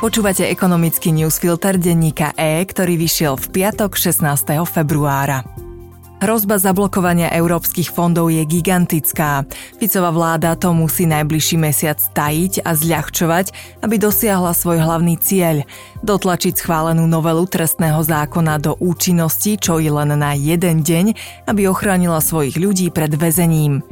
Počúvate ekonomický newsfilter denníka E, ktorý vyšiel v piatok 16. februára. Hrozba zablokovania európskych fondov je gigantická. Ficová vláda to musí najbližší mesiac tajiť a zľahčovať, aby dosiahla svoj hlavný cieľ – dotlačiť schválenú novelu trestného zákona do účinnosti čo i len na jeden deň, aby ochránila svojich ľudí pred väzením.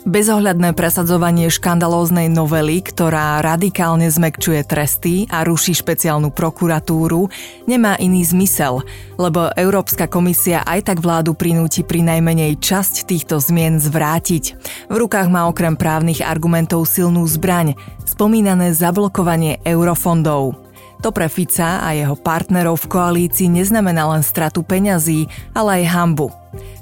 Bezohľadné presadzovanie škandalóznej novely, ktorá radikálne zmekčuje tresty a ruší špeciálnu prokuratúru, nemá iný zmysel, lebo Európska komisia aj tak vládu prinúti pri najmenej časť týchto zmien zvrátiť. V rukách má okrem právnych argumentov silnú zbraň, spomínané zablokovanie eurofondov. To pre Fica a jeho partnerov v koalícii neznamená len stratu peňazí, ale aj hambu.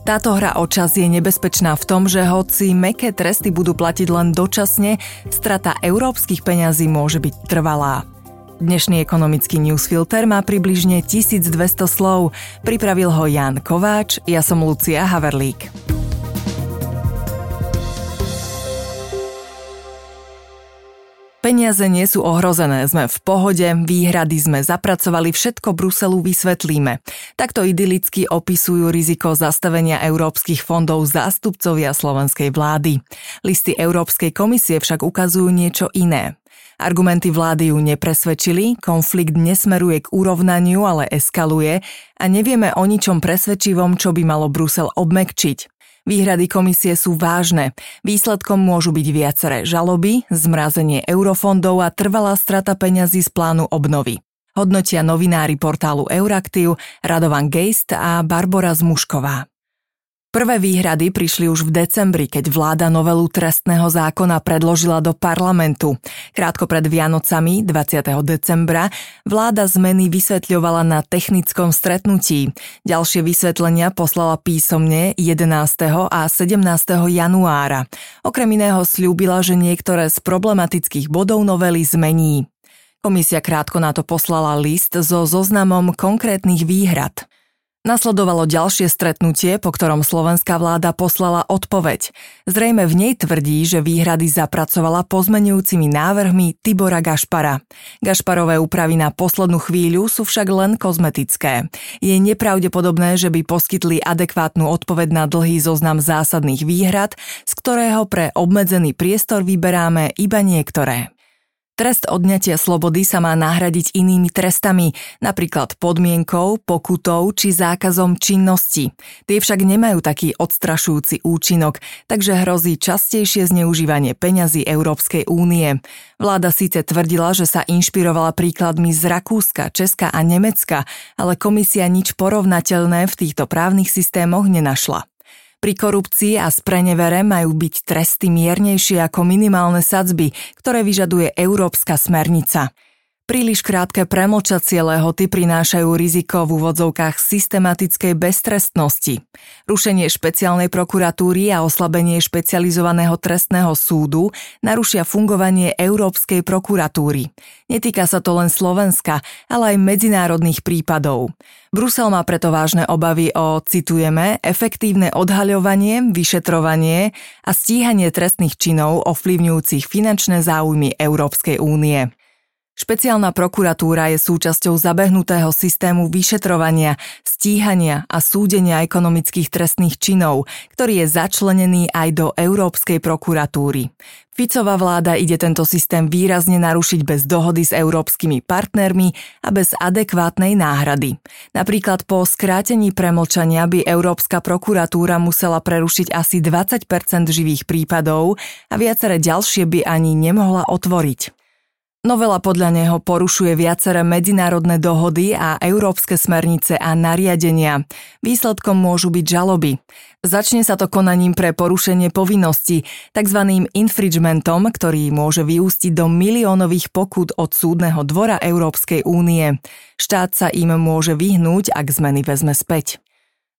Táto hra o čas je nebezpečná v tom, že hoci meké tresty budú platiť len dočasne, strata európskych peňazí môže byť trvalá. Dnešný ekonomický newsfilter má približne 1200 slov. Pripravil ho Jan Kováč, ja som Lucia Haverlík. Peniaze nie sú ohrozené, sme v pohode, výhrady sme zapracovali, všetko Bruselu vysvetlíme. Takto idylicky opisujú riziko zastavenia európskych fondov zástupcovia slovenskej vlády. Listy Európskej komisie však ukazujú niečo iné. Argumenty vlády ju nepresvedčili, konflikt nesmeruje k urovnaniu, ale eskaluje a nevieme o ničom presvedčivom, čo by malo Brusel obmekčiť. Výhrady komisie sú vážne. Výsledkom môžu byť viaceré žaloby, zmrazenie eurofondov a trvalá strata peňazí z plánu obnovy. Hodnotia novinári portálu Euraktiv Radovan Geist a Barbara Zmušková. Prvé výhrady prišli už v decembri, keď vláda novelu trestného zákona predložila do parlamentu. Krátko pred Vianocami, 20. decembra, vláda zmeny vysvetľovala na technickom stretnutí. Ďalšie vysvetlenia poslala písomne 11. a 17. januára. Okrem iného slúbila, že niektoré z problematických bodov novely zmení. Komisia krátko na to poslala list so zoznamom konkrétnych výhrad. Nasledovalo ďalšie stretnutie, po ktorom slovenská vláda poslala odpoveď. Zrejme v nej tvrdí, že výhrady zapracovala pozmenujúcimi návrhmi Tibora Gašpara. Gašparové úpravy na poslednú chvíľu sú však len kozmetické. Je nepravdepodobné, že by poskytli adekvátnu odpoveď na dlhý zoznam zásadných výhrad, z ktorého pre obmedzený priestor vyberáme iba niektoré. Trest odňatia slobody sa má nahradiť inými trestami, napríklad podmienkou, pokutou či zákazom činnosti. Tie však nemajú taký odstrašujúci účinok, takže hrozí častejšie zneužívanie peňazí Európskej únie. Vláda síce tvrdila, že sa inšpirovala príkladmi z Rakúska, Česka a Nemecka, ale komisia nič porovnateľné v týchto právnych systémoch nenašla. Pri korupcii a sprenevere majú byť tresty miernejšie ako minimálne sadzby, ktoré vyžaduje Európska smernica. Príliš krátke premlčacie lehoty prinášajú riziko v úvodzovkách systematickej beztrestnosti. Rušenie špeciálnej prokuratúry a oslabenie špecializovaného trestného súdu narušia fungovanie Európskej prokuratúry. Netýka sa to len Slovenska, ale aj medzinárodných prípadov. Brusel má preto vážne obavy o, citujeme, efektívne odhaľovanie, vyšetrovanie a stíhanie trestných činov ovplyvňujúcich finančné záujmy Európskej únie. Špeciálna prokuratúra je súčasťou zabehnutého systému vyšetrovania, stíhania a súdenia ekonomických trestných činov, ktorý je začlenený aj do Európskej prokuratúry. Ficová vláda ide tento systém výrazne narušiť bez dohody s európskymi partnermi a bez adekvátnej náhrady. Napríklad po skrátení premlčania by Európska prokuratúra musela prerušiť asi 20% živých prípadov a viaceré ďalšie by ani nemohla otvoriť. Novela podľa neho porušuje viaceré medzinárodné dohody a európske smernice a nariadenia. Výsledkom môžu byť žaloby. Začne sa to konaním pre porušenie povinností, tzv. infringementom, ktorý môže vyústiť do miliónových pokut od súdneho dvora Európskej únie. Štát sa im môže vyhnúť, ak zmeny vezme späť.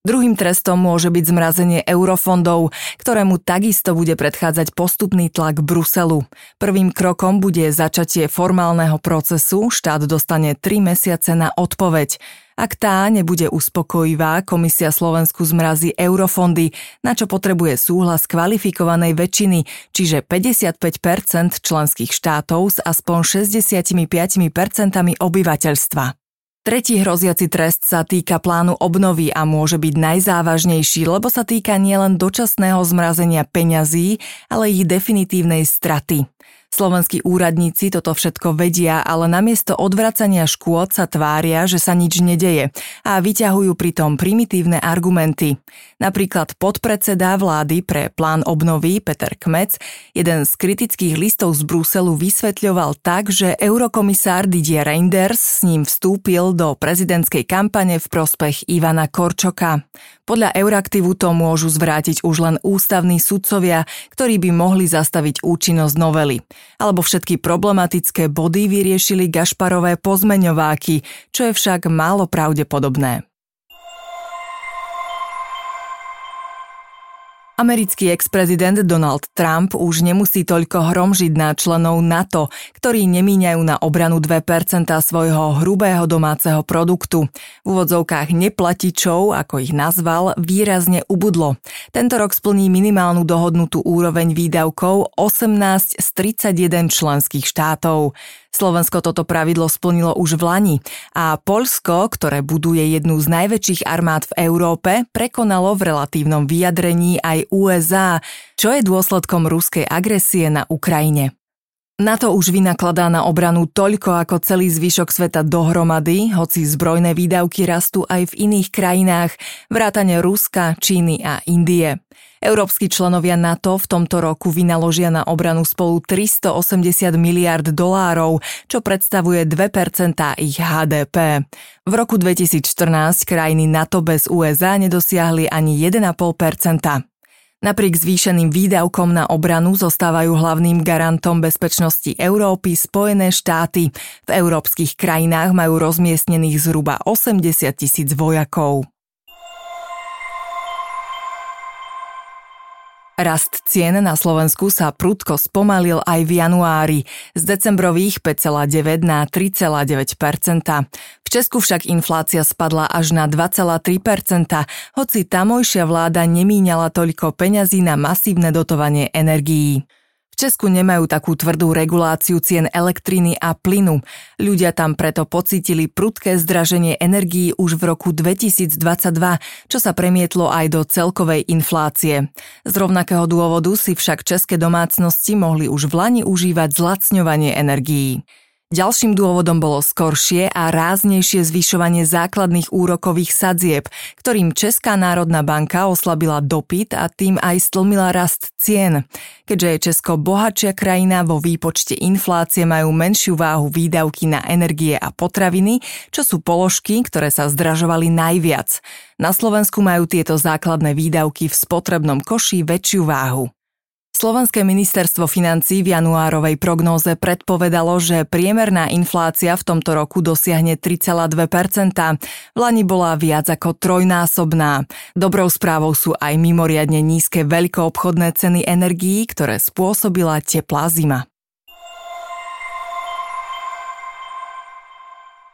Druhým trestom môže byť zmrazenie eurofondov, ktorému takisto bude predchádzať postupný tlak Bruselu. Prvým krokom bude začatie formálneho procesu, štát dostane 3 mesiace na odpoveď. Ak tá nebude uspokojivá, komisia Slovensku zmrazí eurofondy, na čo potrebuje súhlas kvalifikovanej väčšiny, čiže 55% členských štátov s aspoň 65% obyvateľstva. Tretí hroziaci trest sa týka plánu obnovy a môže byť najzávažnejší, lebo sa týka nielen dočasného zmrazenia peňazí, ale ich definitívnej straty. Slovenskí úradníci toto všetko vedia, ale namiesto odvracania škôd sa tvária, že sa nič nedeje a vyťahujú pritom primitívne argumenty. Napríklad podpredseda vlády pre plán obnovy Peter Kmec jeden z kritických listov z Bruselu vysvetľoval tak, že eurokomisár Didier Reinders s ním vstúpil do prezidentskej kampane v prospech Ivana Korčoka. Podľa Euraktivu to môžu zvrátiť už len ústavní sudcovia, ktorí by mohli zastaviť účinnosť novely alebo všetky problematické body vyriešili Gašparové pozmeňováky, čo je však málo pravdepodobné. Americký ex-prezident Donald Trump už nemusí toľko hromžiť na členov NATO, ktorí nemíňajú na obranu 2% svojho hrubého domáceho produktu. V úvodzovkách neplatičov, ako ich nazval, výrazne ubudlo. Tento rok splní minimálnu dohodnutú úroveň výdavkov 18 z 31 členských štátov. Slovensko toto pravidlo splnilo už v Lani a Polsko, ktoré buduje jednu z najväčších armád v Európe, prekonalo v relatívnom vyjadrení aj USA, čo je dôsledkom ruskej agresie na Ukrajine. NATO už vynakladá na obranu toľko ako celý zvyšok sveta dohromady, hoci zbrojné výdavky rastú aj v iných krajinách, vrátane Ruska, Číny a Indie. Európsky členovia NATO v tomto roku vynaložia na obranu spolu 380 miliard dolárov, čo predstavuje 2% ich HDP. V roku 2014 krajiny NATO bez USA nedosiahli ani 1,5%. Napriek zvýšeným výdavkom na obranu zostávajú hlavným garantom bezpečnosti Európy Spojené štáty. V európskych krajinách majú rozmiestnených zhruba 80 tisíc vojakov. Rast cien na Slovensku sa prudko spomalil aj v januári z decembrových 5,9 na 3,9% V Česku však inflácia spadla až na 2,3% hoci tamojšia vláda nemíňala toľko peňazí na masívne dotovanie energií. Česku nemajú takú tvrdú reguláciu cien elektriny a plynu. Ľudia tam preto pocítili prudké zdraženie energií už v roku 2022, čo sa premietlo aj do celkovej inflácie. Z rovnakého dôvodu si však české domácnosti mohli už v Lani užívať zlacňovanie energií. Ďalším dôvodom bolo skoršie a ráznejšie zvyšovanie základných úrokových sadzieb, ktorým Česká národná banka oslabila dopyt a tým aj stlmila rast cien. Keďže je Česko bohatšia krajina, vo výpočte inflácie majú menšiu váhu výdavky na energie a potraviny, čo sú položky, ktoré sa zdražovali najviac. Na Slovensku majú tieto základné výdavky v spotrebnom koši väčšiu váhu. Slovenské ministerstvo financí v januárovej prognóze predpovedalo, že priemerná inflácia v tomto roku dosiahne 3,2%. V Lani bola viac ako trojnásobná. Dobrou správou sú aj mimoriadne nízke veľkoobchodné ceny energií, ktoré spôsobila teplá zima.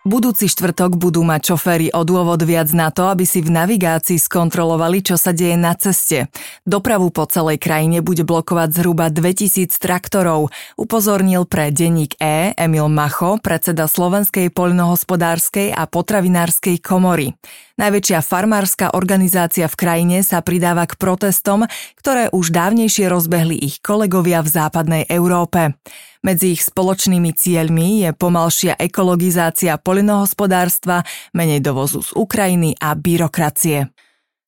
Budúci štvrtok budú mať šoféry o dôvod viac na to, aby si v navigácii skontrolovali, čo sa deje na ceste. Dopravu po celej krajine bude blokovať zhruba 2000 traktorov, upozornil pre denník E Emil Macho, predseda Slovenskej poľnohospodárskej a potravinárskej komory. Najväčšia farmárska organizácia v krajine sa pridáva k protestom, ktoré už dávnejšie rozbehli ich kolegovia v západnej Európe. Medzi ich spoločnými cieľmi je pomalšia ekologizácia polinohospodárstva, menej dovozu z Ukrajiny a byrokracie.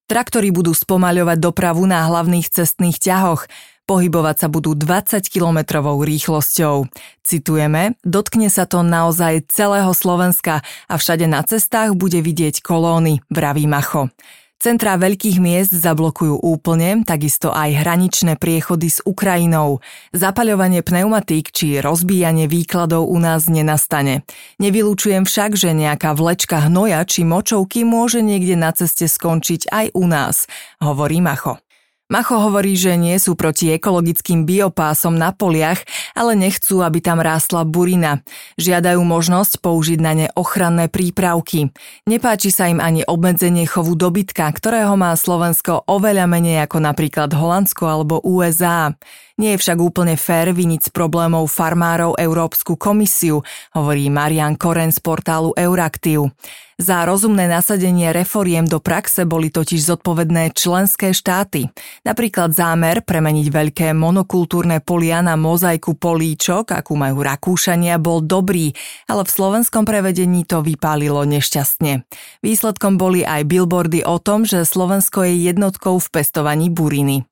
Traktory budú spomaľovať dopravu na hlavných cestných ťahoch, pohybovať sa budú 20-kilometrovou rýchlosťou. Citujeme, dotkne sa to naozaj celého Slovenska a všade na cestách bude vidieť kolóny, vraví Macho. Centrá veľkých miest zablokujú úplne, takisto aj hraničné priechody s Ukrajinou. Zapaľovanie pneumatík či rozbíjanie výkladov u nás nenastane. Nevylúčujem však, že nejaká vlečka hnoja či močovky môže niekde na ceste skončiť aj u nás, hovorí Macho. Macho hovorí, že nie sú proti ekologickým biopásom na poliach, ale nechcú, aby tam rástla burina. Žiadajú možnosť použiť na ne ochranné prípravky. Nepáči sa im ani obmedzenie chovu dobytka, ktorého má Slovensko oveľa menej ako napríklad Holandsko alebo USA. Nie je však úplne fér viniť z problémov farmárov Európsku komisiu, hovorí Marian Koren z portálu Euraktiv. Za rozumné nasadenie reforiem do praxe boli totiž zodpovedné členské štáty. Napríklad zámer premeniť veľké monokultúrne polia na mozaiku políčok, akú majú Rakúšania, bol dobrý, ale v slovenskom prevedení to vypálilo nešťastne. Výsledkom boli aj billboardy o tom, že Slovensko je jednotkou v pestovaní buriny.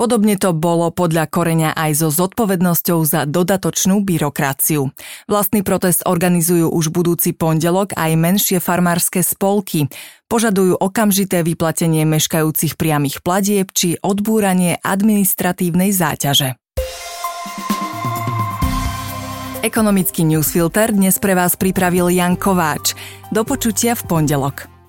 Podobne to bolo podľa Koreňa aj so zodpovednosťou za dodatočnú byrokraciu. Vlastný protest organizujú už budúci pondelok aj menšie farmárske spolky. Požadujú okamžité vyplatenie meškajúcich priamých platieb či odbúranie administratívnej záťaže. Ekonomický newsfilter dnes pre vás pripravil Jan Kováč. Do počutia v pondelok.